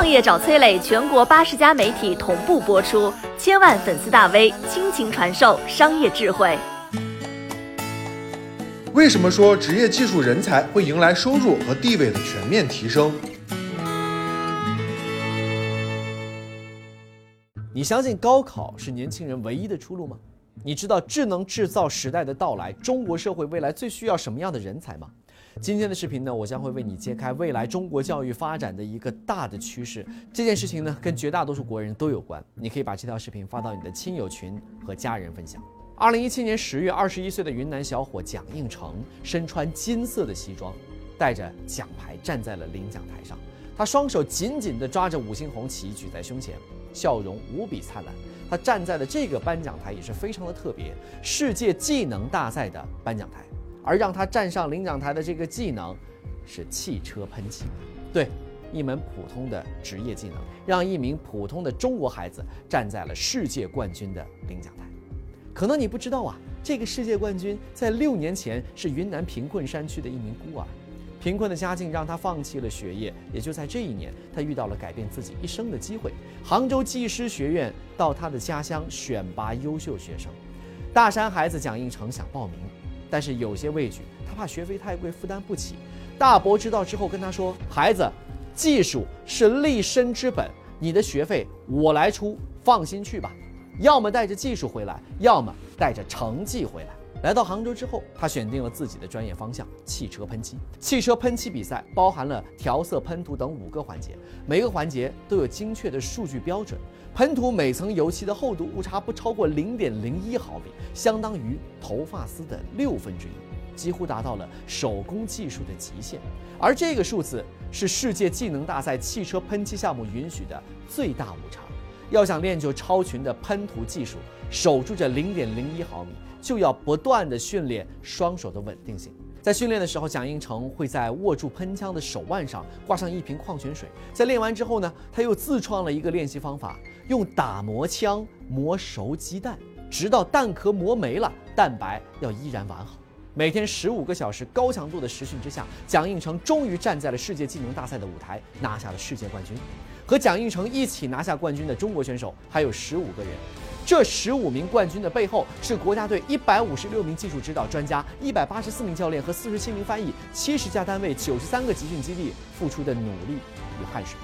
创业找崔磊，全国八十家媒体同步播出，千万粉丝大 V 倾情传授商业智慧。为什么说职业技术人才会迎来收入和地位的全面提升？你相信高考是年轻人唯一的出路吗？你知道智能制造时代的到来，中国社会未来最需要什么样的人才吗？今天的视频呢，我将会为你揭开未来中国教育发展的一个大的趋势。这件事情呢，跟绝大多数国人都有关。你可以把这条视频发到你的亲友群和家人分享。二零一七年十月，二十一岁的云南小伙蒋应成身穿金色的西装，带着奖牌站在了领奖台上。他双手紧紧地抓着五星红旗举在胸前，笑容无比灿烂。他站在的这个颁奖台也是非常的特别，世界技能大赛的颁奖台。而让他站上领奖台的这个技能，是汽车喷漆。对，一门普通的职业技能，让一名普通的中国孩子站在了世界冠军的领奖台。可能你不知道啊，这个世界冠军在六年前是云南贫困山区的一名孤儿。贫困的家境让他放弃了学业，也就在这一年，他遇到了改变自己一生的机会。杭州技师学院到他的家乡选拔优秀学生，大山孩子蒋应成想报名，但是有些畏惧，他怕学费太贵负担不起。大伯知道之后跟他说：“孩子，技术是立身之本，你的学费我来出，放心去吧。要么带着技术回来，要么带着成绩回来。”来到杭州之后，他选定了自己的专业方向——汽车喷漆。汽车喷漆比赛包含了调色、喷涂等五个环节，每个环节都有精确的数据标准。喷涂每层油漆的厚度误差不超过零点零一毫米，相当于头发丝的六分之一，几乎达到了手工技术的极限。而这个数字是世界技能大赛汽车喷漆项目允许的最大误差。要想练就超群的喷涂技术，守住这零点零一毫米。就要不断的训练双手的稳定性。在训练的时候，蒋应成会在握住喷枪的手腕上挂上一瓶矿泉水。在练完之后呢，他又自创了一个练习方法，用打磨枪磨熟鸡蛋，直到蛋壳磨没了，蛋白要依然完好。每天十五个小时高强度的实训之下，蒋应成终于站在了世界技能大赛的舞台，拿下了世界冠军。和蒋应成一起拿下冠军的中国选手还有十五个人。这十五名冠军的背后，是国家队一百五十六名技术指导专家、一百八十四名教练和四十七名翻译、七十家单位、九十三个集训基地付出的努力与汗水。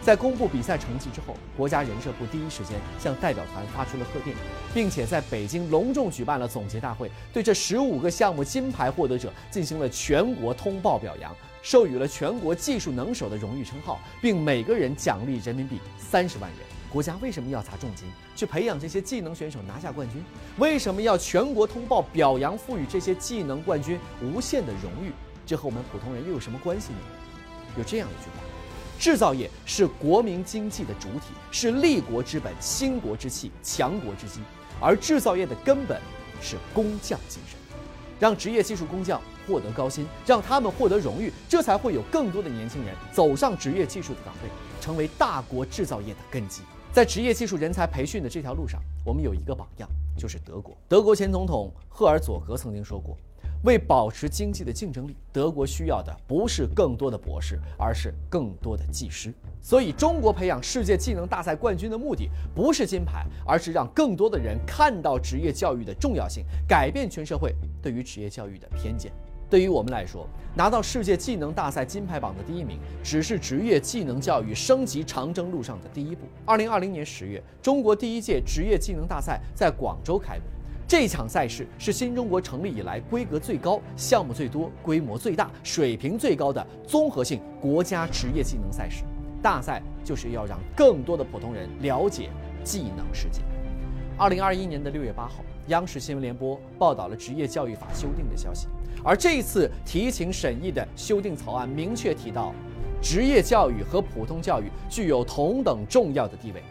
在公布比赛成绩之后，国家人社部第一时间向代表团发出了贺电，并且在北京隆重举办了总结大会，对这十五个项目金牌获得者进行了全国通报表扬，授予了全国技术能手的荣誉称号，并每个人奖励人民币三十万元。国家为什么要砸重金去培养这些技能选手拿下冠军？为什么要全国通报表扬，赋予这些技能冠军无限的荣誉？这和我们普通人又有什么关系呢？有这样一句话：制造业是国民经济的主体，是立国之本、兴国之器、强国之基。而制造业的根本是工匠精神，让职业技术工匠获得高薪，让他们获得荣誉，这才会有更多的年轻人走上职业技术的岗位，成为大国制造业的根基。在职业技术人才培训的这条路上，我们有一个榜样，就是德国。德国前总统赫尔佐格曾经说过，为保持经济的竞争力，德国需要的不是更多的博士，而是更多的技师。所以，中国培养世界技能大赛冠军的目的，不是金牌，而是让更多的人看到职业教育的重要性，改变全社会对于职业教育的偏见。对于我们来说，拿到世界技能大赛金牌榜的第一名，只是职业技能教育升级长征路上的第一步。二零二零年十月，中国第一届职业技能大赛在广州开幕。这场赛事是新中国成立以来规格最高、项目最多、规模最大、水平最高的综合性国家职业技能赛事。大赛就是要让更多的普通人了解技能世界。二零二一年的六月八号，央视新闻联播报道了职业教育法修订的消息。而这一次提请审议的修订草案明确提到，职业教育和普通教育具有同等重要的地位，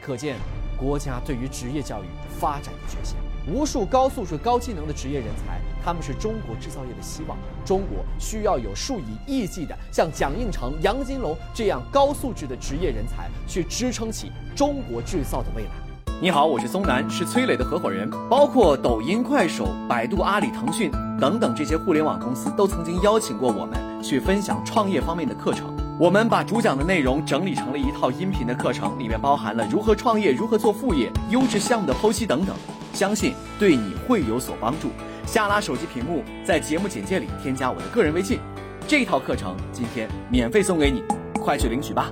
可见国家对于职业教育发展的决心。无数高素质、高技能的职业人才，他们是中国制造业的希望。中国需要有数以亿计的像蒋应成、杨金龙这样高素质的职业人才，去支撑起中国制造的未来。你好，我是松南，是崔磊的合伙人。包括抖音、快手、百度、阿里、腾讯等等这些互联网公司，都曾经邀请过我们去分享创业方面的课程。我们把主讲的内容整理成了一套音频的课程，里面包含了如何创业、如何做副业、优质项目的剖析等等，相信对你会有所帮助。下拉手机屏幕，在节目简介里添加我的个人微信，这套课程今天免费送给你，快去领取吧。